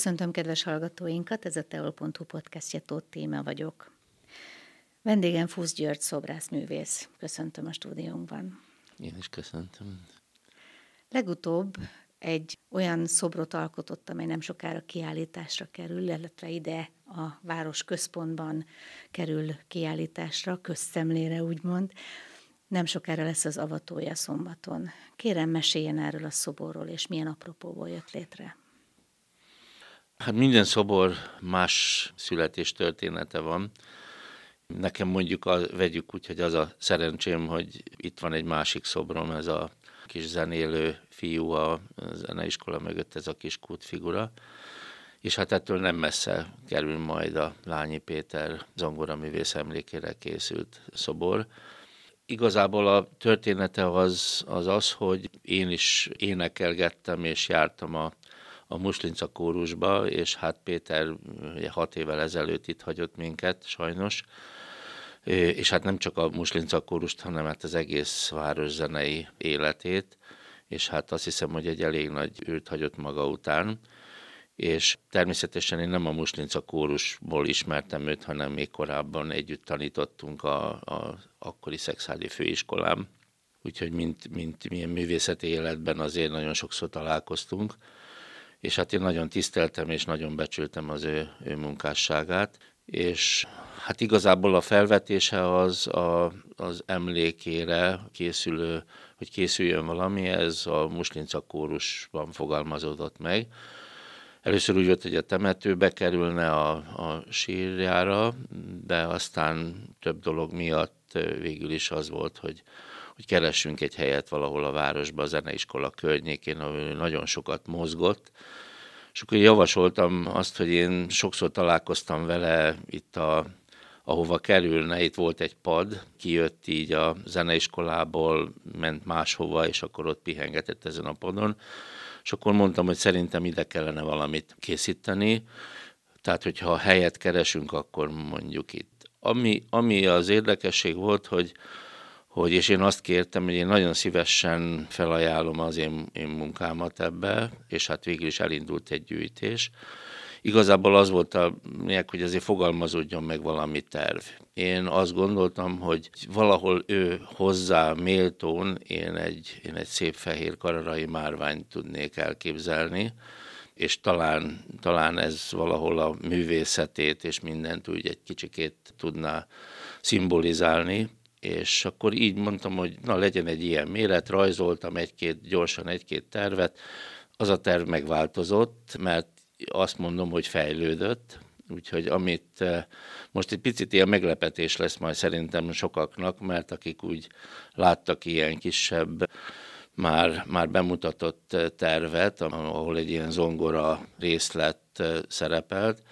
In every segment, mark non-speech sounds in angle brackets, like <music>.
Köszöntöm kedves hallgatóinkat, ez a teol.hu podcastje Tóth Téma vagyok. Vendégem Fusz György szobrászművész. Köszöntöm a stúdiónkban. Én is köszöntöm. Legutóbb egy olyan szobrot alkotott, amely nem sokára kiállításra kerül, illetve ide a város központban kerül kiállításra, közszemlére úgymond. Nem sokára lesz az avatója szombaton. Kérem, meséljen erről a szoborról, és milyen apropóból jött létre. Hát minden szobor más születés története van. Nekem mondjuk a, vegyük úgy, hogy az a szerencsém, hogy itt van egy másik szobrom, ez a kis zenélő fiú a zeneiskola mögött, ez a kis kútfigura. És hát ettől nem messze kerül majd a Lányi Péter zongoraművész emlékére készült szobor. Igazából a története az, az az, hogy én is énekelgettem és jártam a a Muslinca kórusba, és hát Péter hat évvel ezelőtt itt hagyott minket, sajnos, és hát nem csak a Muslinca kórust, hanem hát az egész város zenei életét, és hát azt hiszem, hogy egy elég nagy űrt hagyott maga után, és természetesen én nem a Muslinca kórusból ismertem őt, hanem még korábban együtt tanítottunk a, a akkori szexádi főiskolám, úgyhogy mint, mint milyen művészeti életben azért nagyon sokszor találkoztunk, és hát én nagyon tiszteltem és nagyon becsültem az ő, ő munkásságát, és hát igazából a felvetése az a, az emlékére készülő, hogy készüljön valami, ez a Muslinca kórusban fogalmazódott meg. Először úgy volt, hogy a temetőbe kerülne a, a sírjára, de aztán több dolog miatt végül is az volt, hogy hogy keressünk egy helyet valahol a városban, a zeneiskola környékén, ahol nagyon sokat mozgott, és akkor javasoltam azt, hogy én sokszor találkoztam vele itt a, ahova kerülne, itt volt egy pad, kijött így a zeneiskolából, ment máshova, és akkor ott pihengetett ezen a padon, és akkor mondtam, hogy szerintem ide kellene valamit készíteni, tehát hogyha helyet keresünk, akkor mondjuk itt. Ami, ami az érdekesség volt, hogy hogy és én azt kértem, hogy én nagyon szívesen felajánlom az én, én munkámat ebbe, és hát végül is elindult egy gyűjtés. Igazából az volt a lényeg, hogy azért fogalmazódjon meg valami terv. Én azt gondoltam, hogy valahol ő hozzá méltón én egy, én egy szép fehér kararai márványt tudnék elképzelni, és talán, talán ez valahol a művészetét és mindent úgy egy kicsikét tudná szimbolizálni és akkor így mondtam, hogy na legyen egy ilyen méret, rajzoltam egy-két, gyorsan egy-két tervet, az a terv megváltozott, mert azt mondom, hogy fejlődött, úgyhogy amit eh, most egy picit ilyen meglepetés lesz majd szerintem sokaknak, mert akik úgy láttak ilyen kisebb, már, már bemutatott eh, tervet, ahol egy ilyen zongora részlet eh, szerepelt,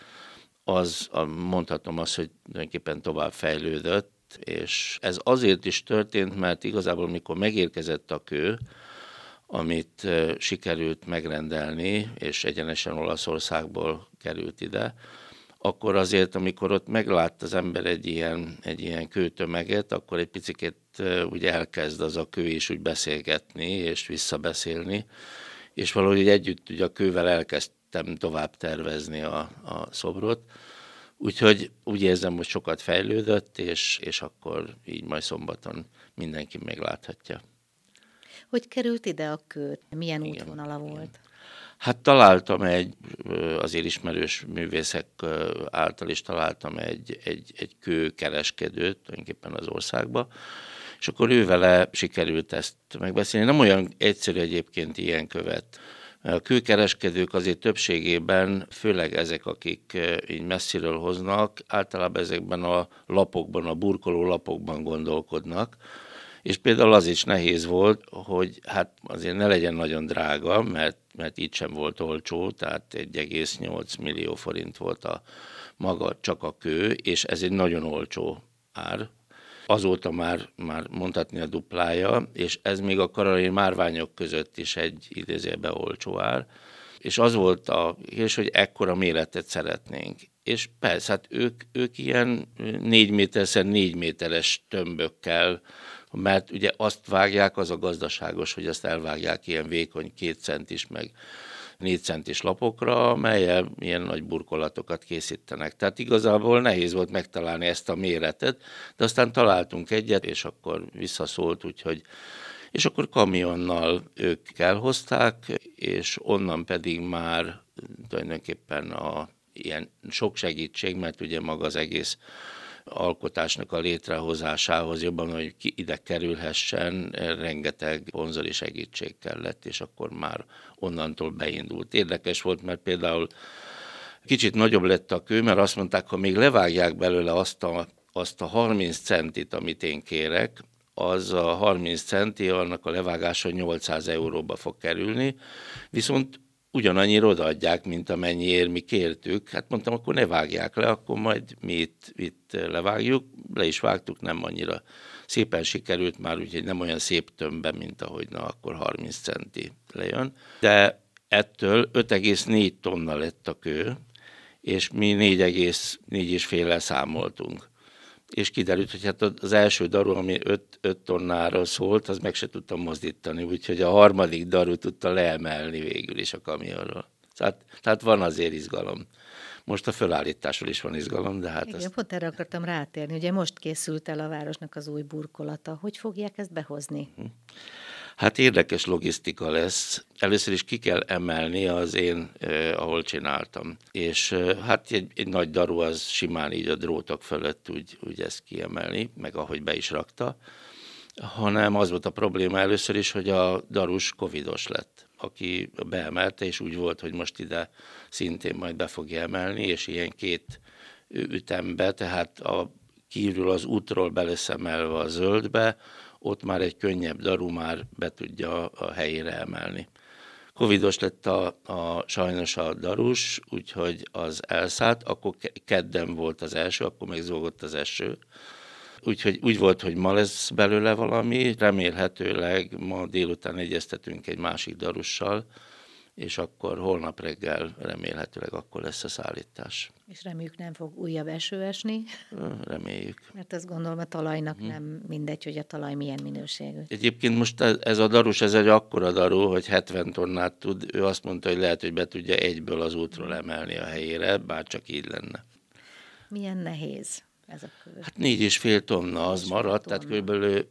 az mondhatom azt, hogy tulajdonképpen tovább fejlődött, és ez azért is történt, mert igazából mikor megérkezett a kő, amit sikerült megrendelni, és egyenesen Olaszországból került ide, akkor azért, amikor ott meglát az ember egy ilyen, egy ilyen kőtömeget, akkor egy picit úgy elkezd az a kő is úgy beszélgetni, és visszabeszélni, és valahogy együtt ugye a kővel elkezdtem tovább tervezni a, a szobrot, Úgyhogy úgy érzem, hogy sokat fejlődött, és, és akkor így majd szombaton mindenki megláthatja. Hogy került ide a kő? Milyen igen, útvonala volt? Igen. Hát találtam egy, azért ismerős művészek által is találtam egy, egy, egy kőkereskedőt tulajdonképpen az országba, és akkor ő vele sikerült ezt megbeszélni. Nem olyan egyszerű egyébként ilyen követ a kőkereskedők azért többségében, főleg ezek, akik így messziről hoznak, általában ezekben a lapokban, a burkoló lapokban gondolkodnak, és például az is nehéz volt, hogy hát azért ne legyen nagyon drága, mert, mert így sem volt olcsó, tehát 1,8 millió forint volt a maga csak a kő, és ez egy nagyon olcsó ár, azóta már, már mondhatni a duplája, és ez még a karolai márványok között is egy idézőbe olcsó ár. És az volt a és hogy ekkora méretet szeretnénk. És persze, hát ők, ők ilyen négy méterszer négy méteres tömbökkel, mert ugye azt vágják, az a gazdaságos, hogy azt elvágják ilyen vékony két centis, meg négy centis lapokra, melyel ilyen nagy burkolatokat készítenek. Tehát igazából nehéz volt megtalálni ezt a méretet, de aztán találtunk egyet, és akkor visszaszólt, úgyhogy és akkor kamionnal ők elhozták, és onnan pedig már tulajdonképpen a ilyen sok segítség, mert ugye maga az egész alkotásnak a létrehozásához jobban, hogy ki ide kerülhessen, rengeteg vonzori segítség kellett, és akkor már onnantól beindult. Érdekes volt, mert például kicsit nagyobb lett a kő, mert azt mondták, ha még levágják belőle azt a, azt a 30 centit, amit én kérek, az a 30 centi, annak a levágása 800 euróba fog kerülni, viszont ugyanannyira odaadják, mint amennyiért mi kértük. Hát mondtam, akkor ne vágják le, akkor majd mi itt, itt levágjuk. Le is vágtuk, nem annyira szépen sikerült már, úgyhogy nem olyan szép tömbben, mint ahogy na, akkor 30 centi lejön. De ettől 5,4 tonna lett a kő, és mi 4,4 számoltunk és kiderült, hogy hát az első daru, ami 5 tonnára szólt, az meg se tudtam mozdítani, úgyhogy a harmadik daru tudta leemelni végül is a kamionról. Tehát, tehát van azért izgalom. Most a fölállításról is van izgalom, de hát Igen, ezt... pont erre akartam rátérni. Ugye most készült el a városnak az új burkolata. Hogy fogják ezt behozni? Hm. Hát érdekes logisztika lesz. Először is ki kell emelni az én, eh, ahol csináltam. És eh, hát egy, egy nagy daru az simán így a drótok fölött úgy, úgy ezt kiemelni, meg ahogy be is rakta. Hanem az volt a probléma először is, hogy a darus covidos lett aki beemelte, és úgy volt, hogy most ide szintén majd be fogja emelni, és ilyen két ütembe, tehát a kívül az útról beleszemelve a zöldbe, ott már egy könnyebb daru már be tudja a helyére emelni. Covidos lett a, a, sajnos a darus, úgyhogy az elszállt, akkor kedden volt az első, akkor még zúgott az eső. Úgyhogy úgy volt, hogy ma lesz belőle valami, remélhetőleg ma délután egyeztetünk egy másik darussal, és akkor holnap reggel remélhetőleg akkor lesz a szállítás. És reméljük nem fog újabb eső esni. Reméljük. Mert ezt gondolom a talajnak hmm. nem mindegy, hogy a talaj milyen minőségű. Egyébként most ez a darus, ez egy akkora daru, hogy 70 tonnát tud. Ő azt mondta, hogy lehet, hogy be tudja egyből az útról emelni a helyére, bár csak így lenne. Milyen nehéz ez a kő? Hát négy és fél tonna az maradt, tonna. tehát körülbelül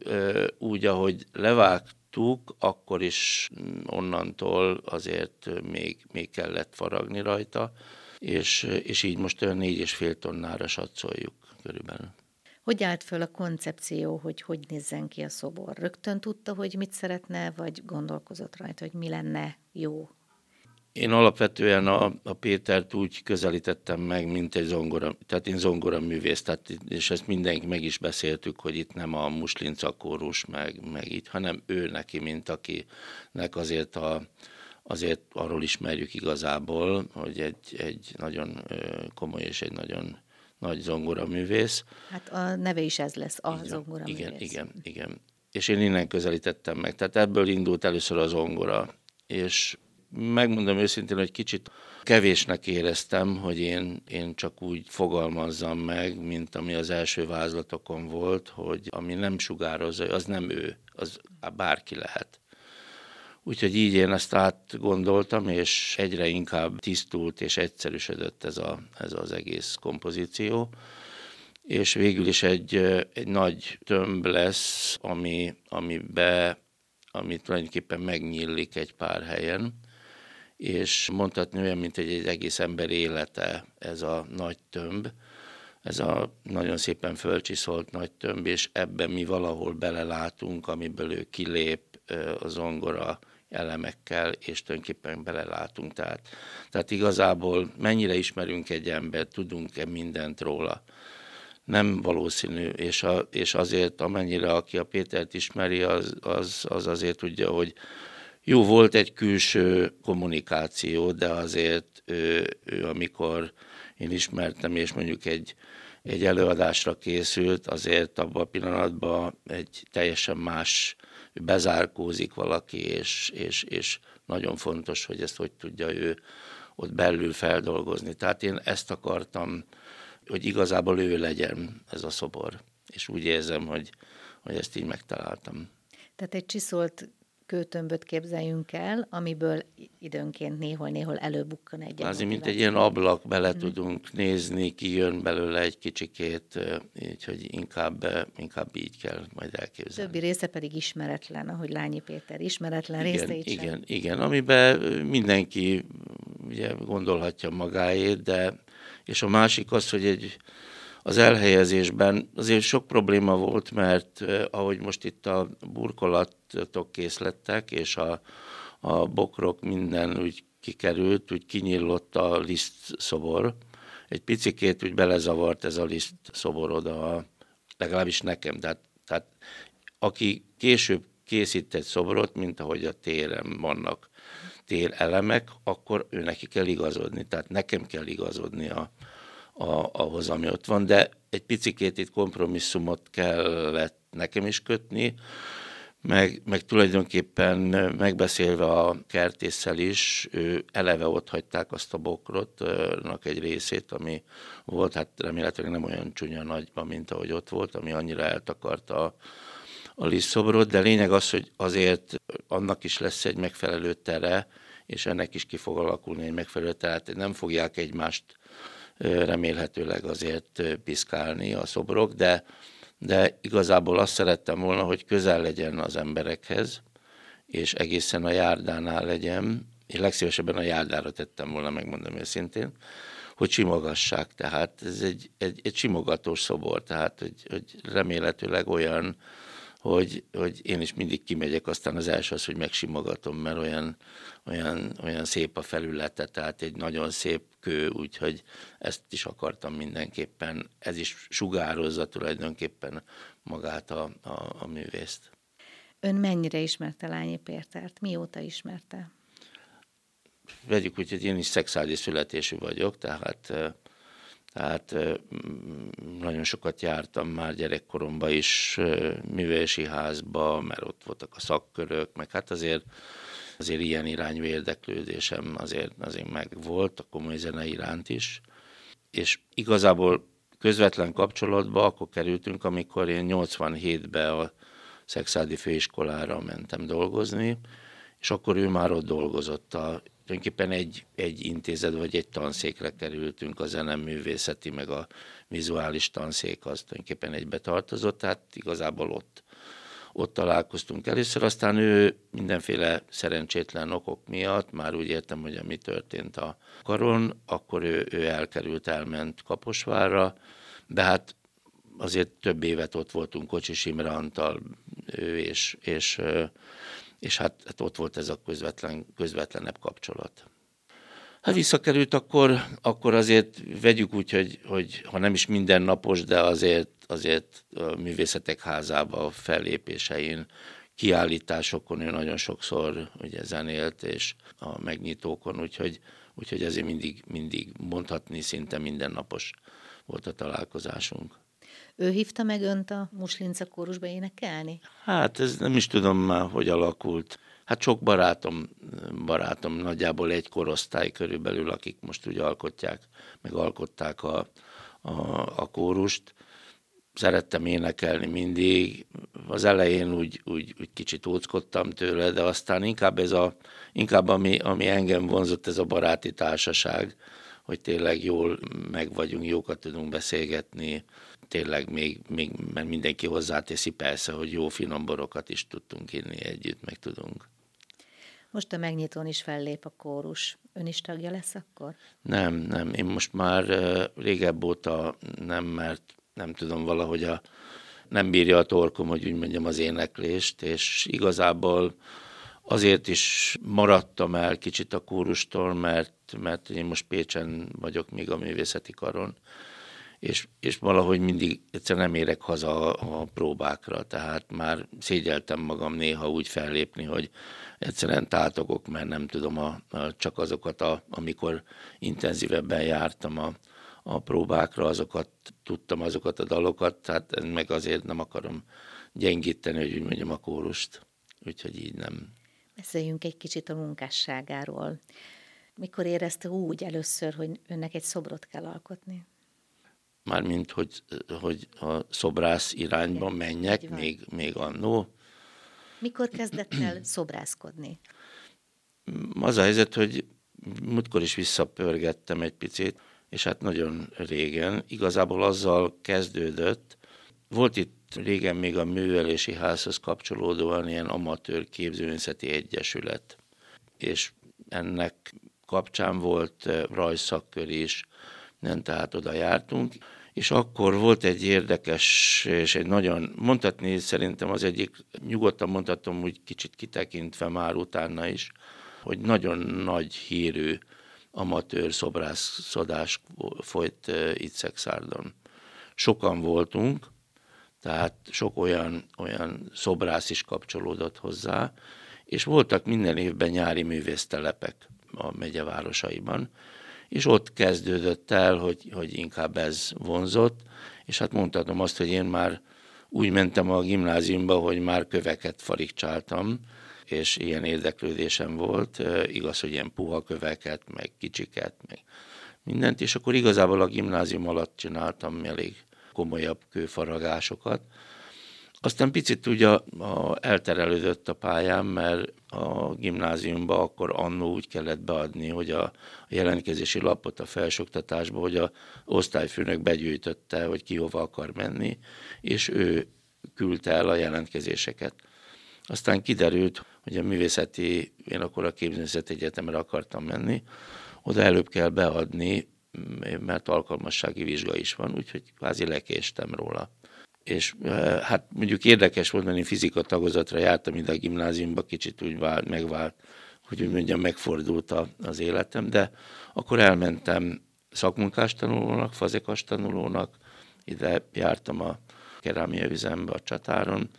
úgy, ahogy levágt láttuk, akkor is mm, onnantól azért még, még kellett faragni rajta, és, és így most olyan négy és fél tonnára satszoljuk körülbelül. Hogy állt föl a koncepció, hogy hogy nézzen ki a szobor? Rögtön tudta, hogy mit szeretne, vagy gondolkozott rajta, hogy mi lenne jó én alapvetően a, a Pétert úgy közelítettem meg, mint egy zongora, tehát én zongora művész, tehát, és ezt mindenki meg is beszéltük, hogy itt nem a muslinca kórus, meg, meg így, hanem ő neki, mint akinek azért a, azért arról ismerjük igazából, hogy egy, egy nagyon komoly és egy nagyon nagy zongora művész. Hát a neve is ez lesz, a zongora Igen, igen, igen. És én innen közelítettem meg. Tehát ebből indult először a zongora. És megmondom őszintén, hogy kicsit kevésnek éreztem, hogy én, én csak úgy fogalmazzam meg, mint ami az első vázlatokon volt, hogy ami nem sugározza, az nem ő, az bárki lehet. Úgyhogy így én ezt átgondoltam, és egyre inkább tisztult és egyszerűsödött ez, a, ez az egész kompozíció. És végül is egy, egy nagy tömb lesz, ami, amibe, ami tulajdonképpen megnyílik egy pár helyen, és mondhatni olyan, mint egy, egy egész ember élete ez a nagy tömb, ez a nagyon szépen fölcsiszolt nagy tömb, és ebben mi valahol belelátunk, amiből ő kilép a zongora elemekkel, és tulajdonképpen belelátunk. Tehát, tehát igazából mennyire ismerünk egy embert, tudunk-e mindent róla. Nem valószínű, és, a, és azért amennyire, aki a Pétert ismeri, az, az, az azért tudja, hogy jó, volt egy külső kommunikáció, de azért ő, ő amikor én ismertem, és mondjuk egy, egy előadásra készült, azért abban a pillanatban egy teljesen más, bezárkózik valaki, és, és, és nagyon fontos, hogy ezt hogy tudja ő ott belül feldolgozni. Tehát én ezt akartam, hogy igazából ő legyen ez a szobor. És úgy érzem, hogy, hogy ezt így megtaláltam. Tehát egy csiszolt kőtömböt képzeljünk el, amiből időnként néhol-néhol előbukkan egy Azért, mint egy ilyen ablak, bele hmm. tudunk nézni, kijön belőle egy kicsikét, így, hogy inkább, inkább így kell majd elképzelni. Többi része pedig ismeretlen, ahogy Lányi Péter ismeretlen igen, részeit Igen, sem. igen, amiben mindenki ugye gondolhatja magáét, de és a másik az, hogy egy az elhelyezésben azért sok probléma volt, mert ahogy most itt a burkolatok készlettek, és a, a bokrok minden úgy kikerült, úgy kinyílott a liszt szobor. Egy picikét úgy belezavart ez a liszt szobor oda, legalábbis nekem. Tehát, tehát aki később készít egy szobrot, mint ahogy a téren vannak térelemek, akkor ő neki kell igazodni. Tehát nekem kell igazodni a, a, ahhoz, ami ott van, de egy picikét itt kompromisszumot kellett nekem is kötni, meg, meg tulajdonképpen megbeszélve a kertésszel is, ő eleve ott hagyták azt a bokrotnak egy részét, ami volt, hát remélhetőleg nem olyan csúnya nagyban, mint ahogy ott volt, ami annyira eltakarta a, a lisztszobrot, de lényeg az, hogy azért annak is lesz egy megfelelő tere, és ennek is ki fog alakulni egy megfelelő, tehát nem fogják egymást remélhetőleg azért piszkálni a szobrok, de, de igazából azt szerettem volna, hogy közel legyen az emberekhez, és egészen a járdánál legyen, és legszívesebben a járdára tettem volna, megmondom őszintén, hogy simogassák. Tehát ez egy, egy, egy simogatós szobor, tehát hogy, hogy remélhetőleg olyan, hogy, hogy én is mindig kimegyek, aztán az első az, hogy megsimogatom, mert olyan, olyan, olyan szép a felülete, tehát egy nagyon szép kő, úgyhogy ezt is akartam mindenképpen. Ez is sugározza tulajdonképpen magát a, a, a művészt. Ön mennyire ismerte Lányi Pétert? Mióta ismerte? Vegyük úgy, hogy én is szexuális születésű vagyok, tehát tehát nagyon sokat jártam már gyerekkoromban is művési házba, mert ott voltak a szakkörök, meg hát azért azért ilyen irányú érdeklődésem azért, azért meg volt a komoly zene iránt is. És igazából közvetlen kapcsolatba akkor kerültünk, amikor én 87-ben a Szexádi Főiskolára mentem dolgozni, és akkor ő már ott dolgozott a tulajdonképpen egy, egy intézet vagy egy tanszékre kerültünk, a zeneművészeti meg a vizuális tanszék az tulajdonképpen egybe tartozott, tehát igazából ott, ott találkoztunk először, aztán ő mindenféle szerencsétlen okok miatt, már úgy értem, hogy ami történt a karon, akkor ő, ő elkerült, elment Kaposvárra, de hát azért több évet ott voltunk Kocsis Imre Antal, ő és, és és hát, hát ott volt ez a közvetlen, közvetlenebb kapcsolat. Ha visszakerült, akkor, akkor azért vegyük úgy, hogy, hogy ha nem is mindennapos, de azért, azért a művészetek házába a fellépésein, kiállításokon ő nagyon sokszor ugye zenélt, és a megnyitókon, úgyhogy, úgyhogy ezért mindig, mindig mondhatni szinte mindennapos volt a találkozásunk. Ő hívta meg önt a Muslinca kórusba énekelni? Hát ez nem is tudom már, hogy alakult. Hát sok barátom, barátom, nagyjából egy korosztály körülbelül, akik most úgy alkotják, meg alkották a, a, a kórust. Szerettem énekelni mindig. Az elején úgy, úgy, úgy kicsit óckodtam tőle, de aztán inkább ez a, inkább ami, ami engem vonzott, ez a baráti társaság, hogy tényleg jól meg vagyunk, jókat tudunk beszélgetni, tényleg még, még mert mindenki hozzáteszi persze, hogy jó finom borokat is tudtunk inni együtt, meg tudunk. Most a megnyitón is fellép a kórus. Ön is tagja lesz akkor? Nem, nem. Én most már régebb óta nem, mert nem tudom, valahogy a, nem bírja a torkom, hogy úgy mondjam, az éneklést, és igazából azért is maradtam el kicsit a kórustól, mert, mert én most Pécsen vagyok még a művészeti karon, és, és valahogy mindig egyszerűen nem érek haza a, a próbákra, tehát már szégyeltem magam néha úgy fellépni, hogy egyszerűen tátogok, mert nem tudom a, a, csak azokat, a, amikor intenzívebben jártam a, a próbákra, azokat tudtam, azokat a dalokat, tehát meg azért nem akarom gyengíteni, hogy úgy mondjam a kórust, úgyhogy így nem. Beszéljünk egy kicsit a munkásságáról. Mikor érezte úgy először, hogy önnek egy szobrot kell alkotni? Mármint hogy, hogy a szobrász irányba menjek, még, még annó. Mikor kezdett el szobrászkodni? Az a helyzet, hogy múltkor is visszapörgettem egy picit, és hát nagyon régen. Igazából azzal kezdődött, volt itt régen még a művelési házhoz kapcsolódóan ilyen amatőr képzőművészeti egyesület, és ennek kapcsán volt rajszakkör is, nem, tehát oda jártunk, és akkor volt egy érdekes, és egy nagyon, mondhatni szerintem az egyik, nyugodtan mondhatom úgy kicsit kitekintve már utána is, hogy nagyon nagy hírű amatőr szobrászkodás folyt itt Szexárdon. Sokan voltunk, tehát sok olyan, olyan szobrász is kapcsolódott hozzá, és voltak minden évben nyári művésztelepek a megyevárosaiban, és ott kezdődött el, hogy, hogy inkább ez vonzott, és hát mondhatom azt, hogy én már úgy mentem a gimnáziumba, hogy már köveket farigcsáltam, és ilyen érdeklődésem volt, igaz, hogy ilyen puha köveket, meg kicsiket, meg mindent, és akkor igazából a gimnázium alatt csináltam elég komolyabb kőfaragásokat, aztán picit ugye a, elterelődött a pályám, mert a gimnáziumba akkor annó úgy kellett beadni, hogy a, a jelentkezési lapot a felsőoktatásba, hogy a osztályfőnök begyűjtötte, hogy ki hova akar menni, és ő küldte el a jelentkezéseket. Aztán kiderült, hogy a művészeti, én akkor a képzőművészeti egyetemre akartam menni, oda előbb kell beadni, mert alkalmassági vizsga is van, úgyhogy kvázi lekéstem róla és hát mondjuk érdekes volt, mert én fizika tagozatra jártam ide a gimnáziumba, kicsit úgy vált, megvált, hogy úgy mondjam, megfordult az életem, de akkor elmentem szakmunkás tanulónak, fazekas tanulónak, ide jártam a kerámia üzembe a csatáron,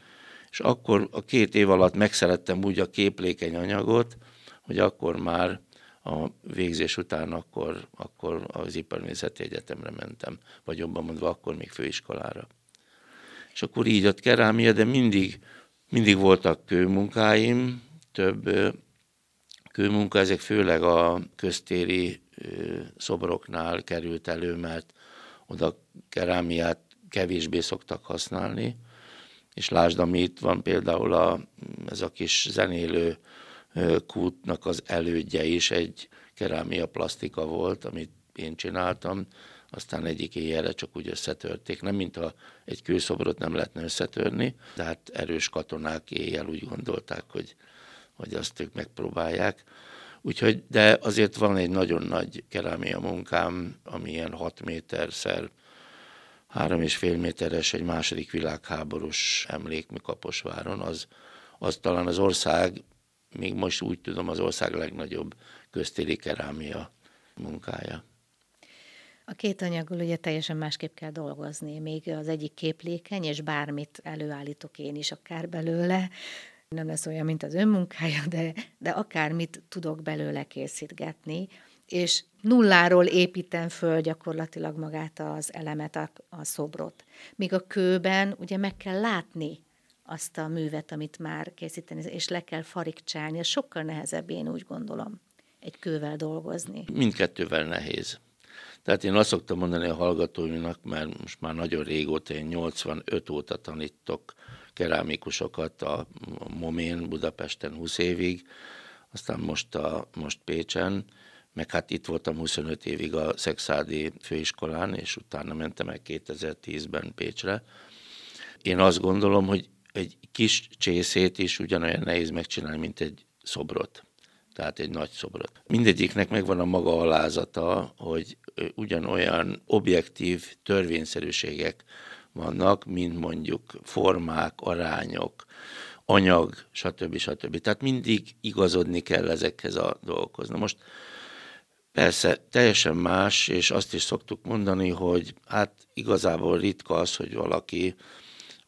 és akkor a két év alatt megszerettem úgy a képlékeny anyagot, hogy akkor már a végzés után akkor, akkor az Iparművészeti Egyetemre mentem, vagy jobban mondva akkor még főiskolára és akkor így ott kerámia, de mindig, mindig voltak kőmunkáim, több kőmunka, ezek főleg a köztéri szobroknál került elő, mert oda kerámiát kevésbé szoktak használni, és lásd, ami itt van például a, ez a kis zenélő kútnak az elődje is egy kerámia plastika volt, amit én csináltam, aztán egyik éjjelre csak úgy összetörték. Nem, mint a egy kőszobrot nem lehetne összetörni, de hát erős katonák éjjel úgy gondolták, hogy, hogy azt ők megpróbálják. Úgyhogy, de azért van egy nagyon nagy kerámia munkám, ami ilyen 6 méterszer, három és fél méteres egy második világháborús emlékmű Kaposváron, az, az talán az ország, még most úgy tudom, az ország legnagyobb köztéri kerámia munkája. A két anyaggal ugye teljesen másképp kell dolgozni. Még az egyik képlékeny, és bármit előállítok én is akár belőle, nem lesz olyan, mint az önmunkája, de, de akármit tudok belőle készítgetni, és nulláról építem föl gyakorlatilag magát az elemet, a, a szobrot. Míg a kőben ugye meg kell látni azt a művet, amit már készíteni, és le kell farigcsálni. Ez sokkal nehezebb, én úgy gondolom, egy kővel dolgozni. Mindkettővel nehéz. Tehát én azt szoktam mondani a hallgatóinak, mert most már nagyon régóta, én 85 óta tanítok kerámikusokat a Momén Budapesten 20 évig, aztán most, a, most Pécsen, meg hát itt voltam 25 évig a Szexádi főiskolán, és utána mentem el 2010-ben Pécsre. Én azt gondolom, hogy egy kis csészét is ugyanolyan nehéz megcsinálni, mint egy szobrot tehát egy nagy szobrot. Mindegyiknek megvan a maga alázata, hogy ugyanolyan objektív törvényszerűségek vannak, mint mondjuk formák, arányok, anyag, stb. stb. Tehát mindig igazodni kell ezekhez a dolgokhoz. Na most persze teljesen más, és azt is szoktuk mondani, hogy hát igazából ritka az, hogy valaki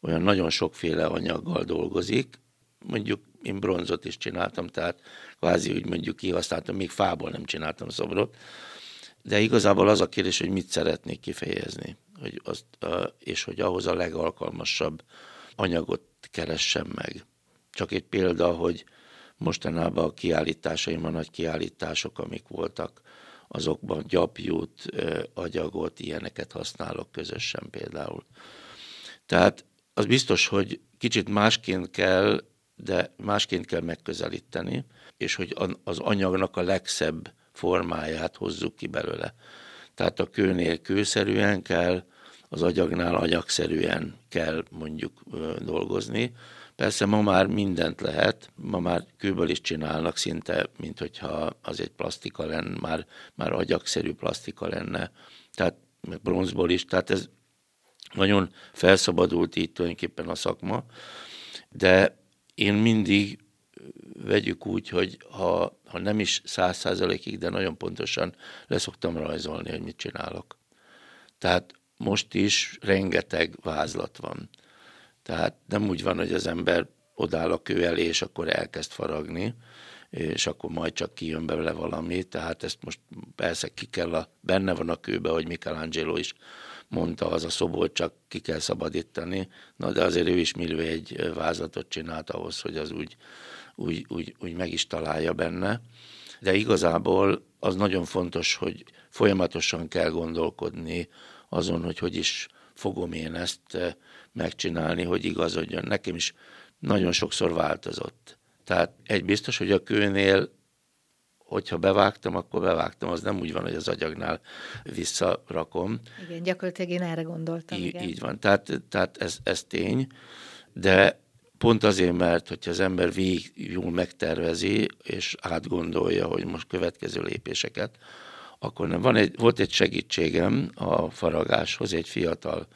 olyan nagyon sokféle anyaggal dolgozik, mondjuk én bronzot is csináltam, tehát kvázi úgy mondjuk kihasználtam, még fából nem csináltam szobrot, de igazából az a kérdés, hogy mit szeretnék kifejezni, hogy azt, és hogy ahhoz a legalkalmasabb anyagot keressem meg. Csak egy példa, hogy mostanában a kiállításaim, a nagy kiállítások, amik voltak, azokban gyapjút, agyagot, ilyeneket használok közösen például. Tehát az biztos, hogy kicsit másként kell de másként kell megközelíteni, és hogy az anyagnak a legszebb formáját hozzuk ki belőle. Tehát a kőnél kőszerűen kell, az agyagnál agyagszerűen kell mondjuk dolgozni. Persze ma már mindent lehet, ma már kőből is csinálnak szinte, mint hogyha az egy plastika lenne, már, már agyagszerű plastika lenne, tehát meg bronzból is, tehát ez nagyon felszabadult így tulajdonképpen a szakma, de én mindig vegyük úgy, hogy ha, ha nem is száz százalékig, de nagyon pontosan leszoktam rajzolni, hogy mit csinálok. Tehát most is rengeteg vázlat van. Tehát nem úgy van, hogy az ember odáll a kő elé, és akkor elkezd faragni, és akkor majd csak kijön belőle valami. Tehát ezt most persze ki kell, a, benne van a kőbe, hogy Michelangelo is mondta, az a szobor csak ki kell szabadítani. Na de azért ő is millió egy vázlatot csinált ahhoz, hogy az úgy, úgy, úgy, úgy meg is találja benne. De igazából az nagyon fontos, hogy folyamatosan kell gondolkodni azon, hogy hogy is fogom én ezt megcsinálni, hogy igazodjon. Nekem is nagyon sokszor változott. Tehát egy biztos, hogy a kőnél, hogyha bevágtam, akkor bevágtam, az nem úgy van, hogy az agyagnál visszarakom. Igen, gyakorlatilag én erre gondoltam. Í- igen. Így van, tehát, tehát ez, ez tény, de pont azért, mert hogyha az ember végig jól megtervezi, és átgondolja, hogy most következő lépéseket, akkor nem. Van egy, volt egy segítségem a faragáshoz, egy fiatal,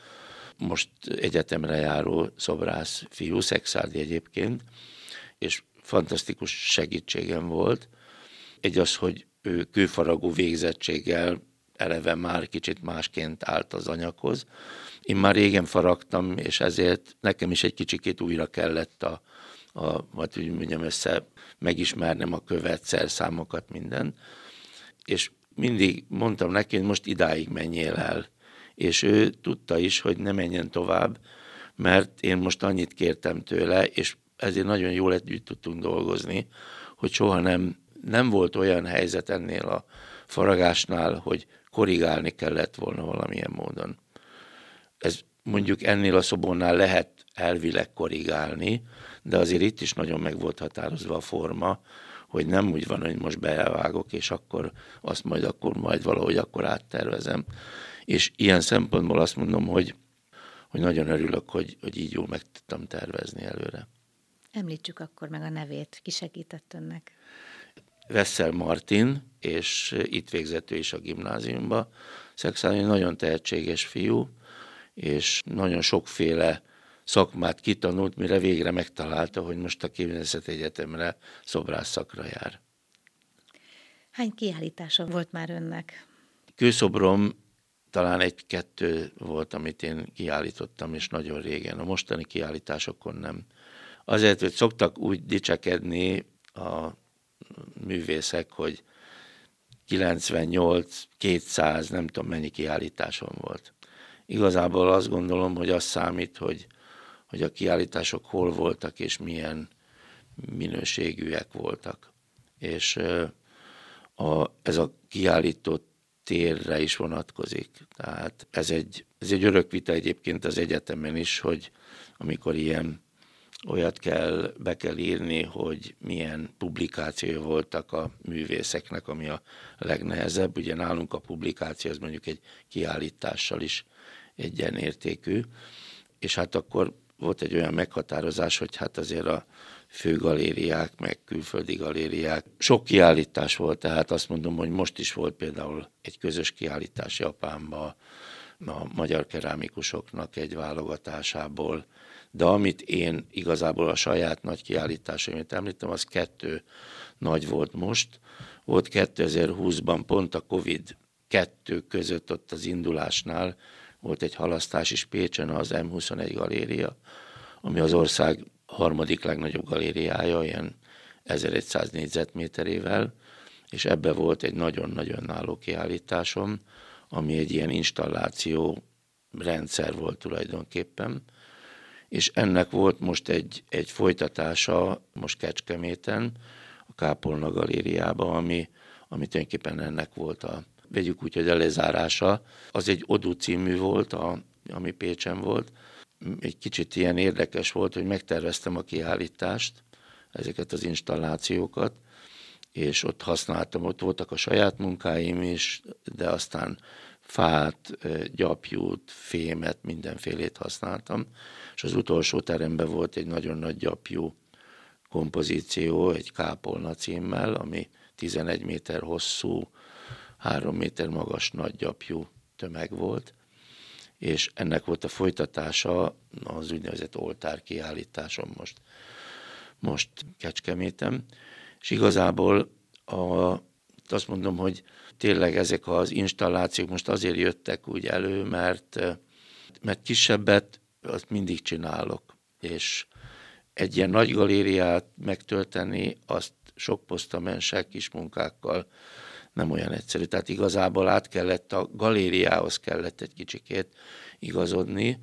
most egyetemre járó szobrász fiú, Szexárdi egyébként, és fantasztikus segítségem volt. Egy az, hogy ő kőfaragó végzettséggel eleve már kicsit másként állt az anyaghoz. Én már régen faragtam, és ezért nekem is egy kicsikét újra kellett a, a vagy úgy mondjam, össze megismernem a követ, szerszámokat, minden. És mindig mondtam neki, hogy most idáig menjél el. És ő tudta is, hogy ne menjen tovább, mert én most annyit kértem tőle, és ezért nagyon jól együtt tudtunk dolgozni, hogy soha nem, nem volt olyan helyzet ennél a faragásnál, hogy korrigálni kellett volna valamilyen módon. Ez mondjuk ennél a szobornál lehet elvileg korrigálni, de azért itt is nagyon meg volt határozva a forma, hogy nem úgy van, hogy most beelvágok, és akkor azt majd akkor majd valahogy akkor áttervezem. És ilyen szempontból azt mondom, hogy, hogy nagyon örülök, hogy, hogy így jól meg tudtam tervezni előre. Említsük akkor meg a nevét. Ki segített önnek? Vessel Martin, és itt végzett ő is a gimnáziumba. Szexáni nagyon tehetséges fiú, és nagyon sokféle szakmát kitanult, mire végre megtalálta, hogy most a Képzőszeti Egyetemre szobrász szakra jár. Hány kiállítása volt már önnek? Kőszobrom talán egy-kettő volt, amit én kiállítottam, és nagyon régen. A mostani kiállításokon nem. Azért, hogy szoktak úgy dicsekedni a művészek, hogy 98, 200, nem tudom mennyi kiállításom volt. Igazából azt gondolom, hogy az számít, hogy hogy a kiállítások hol voltak és milyen minőségűek voltak. És a, ez a kiállító térre is vonatkozik. Tehát ez egy, ez egy örök vita egyébként az egyetemen is, hogy amikor ilyen olyat kell, be kell írni, hogy milyen publikációi voltak a művészeknek, ami a legnehezebb. Ugye nálunk a publikáció az mondjuk egy kiállítással is egyenértékű, és hát akkor volt egy olyan meghatározás, hogy hát azért a főgalériák, meg külföldi galériák. Sok kiállítás volt, tehát azt mondom, hogy most is volt például egy közös kiállítás Japánba, a magyar kerámikusoknak egy válogatásából, de amit én igazából a saját nagy kiállításaimat említem, az kettő nagy volt most. Volt 2020-ban pont a Covid kettő között ott az indulásnál. Volt egy halasztás is Pécsen, az M21 galéria, ami az ország harmadik legnagyobb galériája, ilyen 1100 négyzetméterével, és ebbe volt egy nagyon-nagyon náló kiállításom, ami egy ilyen installáció rendszer volt tulajdonképpen, és ennek volt most egy, egy folytatása most Kecskeméten, a Kápolna galériában, ami, ami tulajdonképpen ennek volt a, vegyük úgy, hogy a lezárása, az egy Odu című volt, a, ami Pécsen volt. Egy kicsit ilyen érdekes volt, hogy megterveztem a kiállítást, ezeket az installációkat, és ott használtam, ott voltak a saját munkáim is, de aztán fát, gyapjút, fémet, mindenfélét használtam, és az utolsó teremben volt egy nagyon nagy gyapjú kompozíció, egy kápolna címmel, ami 11 méter hosszú, 3 méter magas nagy gyapjú tömeg volt, és ennek volt a folytatása az úgynevezett oltár kiállításom most, most Kecskemétem, és igazából a, azt mondom, hogy tényleg ezek az installációk most azért jöttek úgy elő, mert, mert kisebbet azt mindig csinálok, és egy ilyen nagy galériát megtölteni, azt sok posztamensek kis munkákkal nem olyan egyszerű. Tehát igazából át kellett a galériához kellett egy kicsikét igazodni.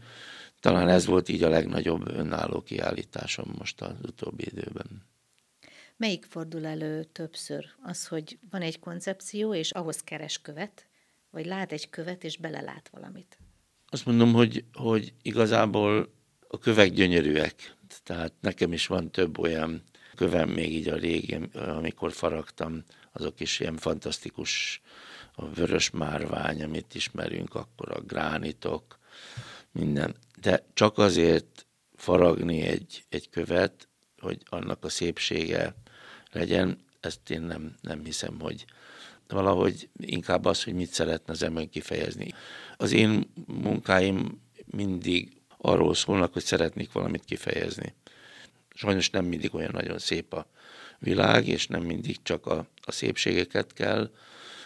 Talán ez volt így a legnagyobb önálló kiállításom most az utóbbi időben. Melyik fordul elő többször? Az, hogy van egy koncepció, és ahhoz keres követ, vagy lát egy követ, és belelát valamit? Azt mondom, hogy, hogy igazából a kövek gyönyörűek. Tehát nekem is van több olyan kövem még így a régi, amikor faragtam, azok is ilyen fantasztikus, a vörös márvány, amit ismerünk, akkor a gránitok, minden. De csak azért faragni egy, egy követ, hogy annak a szépsége legyen, ezt én nem, nem hiszem, hogy valahogy inkább az, hogy mit szeretne az ember kifejezni. Az én munkáim mindig arról szólnak, hogy szeretnék valamit kifejezni. Sajnos nem mindig olyan nagyon szép a világ, és nem mindig csak a, a szépségeket kell,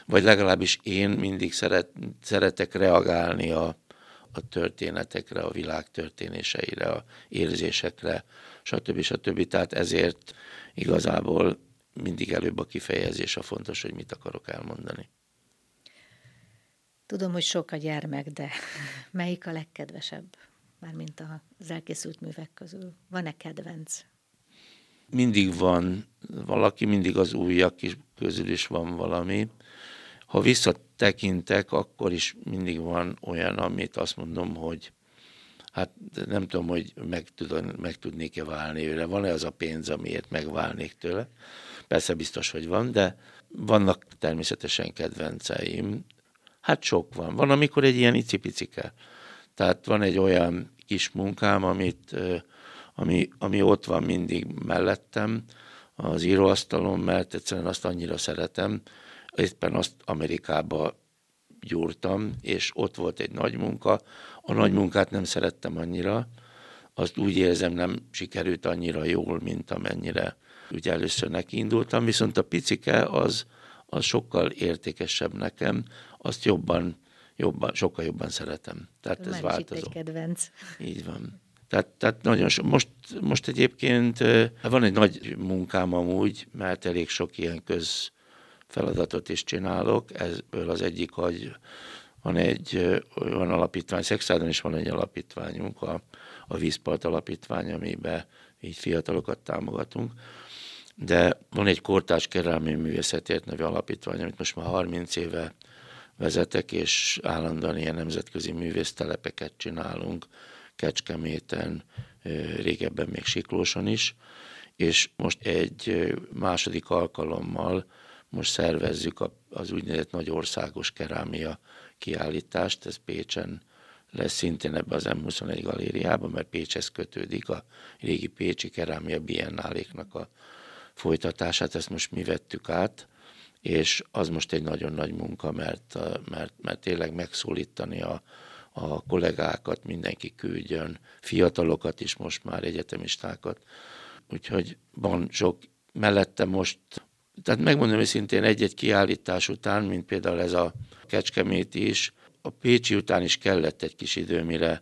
vagy legalábbis én mindig szeret, szeretek reagálni a, a történetekre, a világ történéseire, a érzésekre, stb. stb. Tehát ezért igazából mindig előbb a kifejezés a fontos, hogy mit akarok elmondani. Tudom, hogy sok a gyermek, de <laughs> melyik a legkedvesebb? Mármint az elkészült művek közül. Van-e kedvenc? Mindig van valaki, mindig az újak is közül is van valami. Ha visszatekintek, akkor is mindig van olyan, amit azt mondom, hogy hát nem tudom, hogy meg, tudom, meg tudnék-e válni őre. Van-e az a pénz, amiért megválnék tőle? Persze biztos, hogy van, de vannak természetesen kedvenceim. Hát sok van. Van, amikor egy ilyen icipicike. Tehát van egy olyan kis munkám, amit, ami, ami ott van mindig mellettem, az íróasztalon, mert egyszerűen azt annyira szeretem. Éppen azt Amerikába gyúrtam, és ott volt egy nagy munka. A nagy munkát nem szerettem annyira, azt úgy érzem nem sikerült annyira jól, mint amennyire ugye először neki indultam, viszont a picike az, az sokkal értékesebb nekem, azt jobban, jobban sokkal jobban szeretem. Tehát ez változó. egy kedvenc. Így van. Tehát, tehát nagyon so, most, most egyébként van egy nagy munkám amúgy, mert elég sok ilyen köz feladatot is csinálok. Ebből az egyik, hogy van egy olyan alapítvány, Szexádon is van egy alapítványunk, a, a Vízpart alapítvány, amiben így fiatalokat támogatunk. De van egy kortárs kerelmi művészetért nevű alapítvány, amit most már 30 éve vezetek, és állandóan ilyen nemzetközi művésztelepeket csinálunk, Kecskeméten, régebben még Siklóson is, és most egy második alkalommal most szervezzük az úgynevezett nagy országos kerámia kiállítást, ez Pécsen lesz szintén ebbe az M21 galériában, mert Pécshez kötődik a régi Pécsi kerámia biennáléknak a folytatását, ezt most mi vettük át, és az most egy nagyon nagy munka, mert, mert, mert tényleg megszólítani a, a kollégákat, mindenki küldjön, fiatalokat is most már, egyetemistákat. Úgyhogy van sok, mellette most, tehát megmondom őszintén, egy-egy kiállítás után, mint például ez a Kecskemét is, a Pécsi után is kellett egy kis idő, mire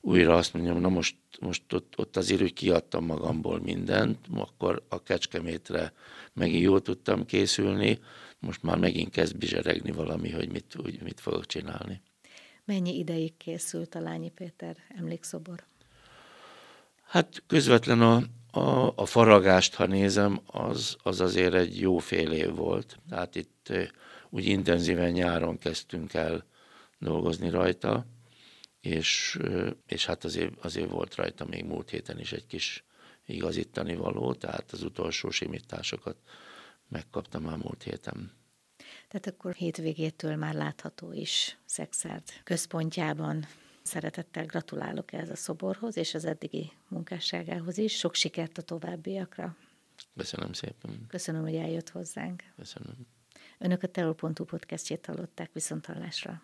újra azt mondjam, na most, most ott, ott azért úgy kiadtam magamból mindent, akkor a Kecskemétre megint jól tudtam készülni, most már megint kezd bizseregni valami, hogy mit, úgy, mit fogok csinálni. Mennyi ideig készült a Lányi Péter emlékszobor? Hát közvetlen a, a, a faragást, ha nézem, az, az azért egy jó fél év volt. Tehát itt úgy intenzíven nyáron kezdtünk el dolgozni rajta, és, és hát azért, azért volt rajta még múlt héten is egy kis, igazítani való, tehát az utolsó simításokat megkaptam már múlt héten. Tehát akkor hétvégétől már látható is Szexárd központjában. Szeretettel gratulálok ez a szoborhoz és az eddigi munkásságához is. Sok sikert a továbbiakra. Köszönöm szépen. Köszönöm, hogy eljött hozzánk. Köszönöm. Önök a Teol.hu podcastjét hallották viszont hallásra.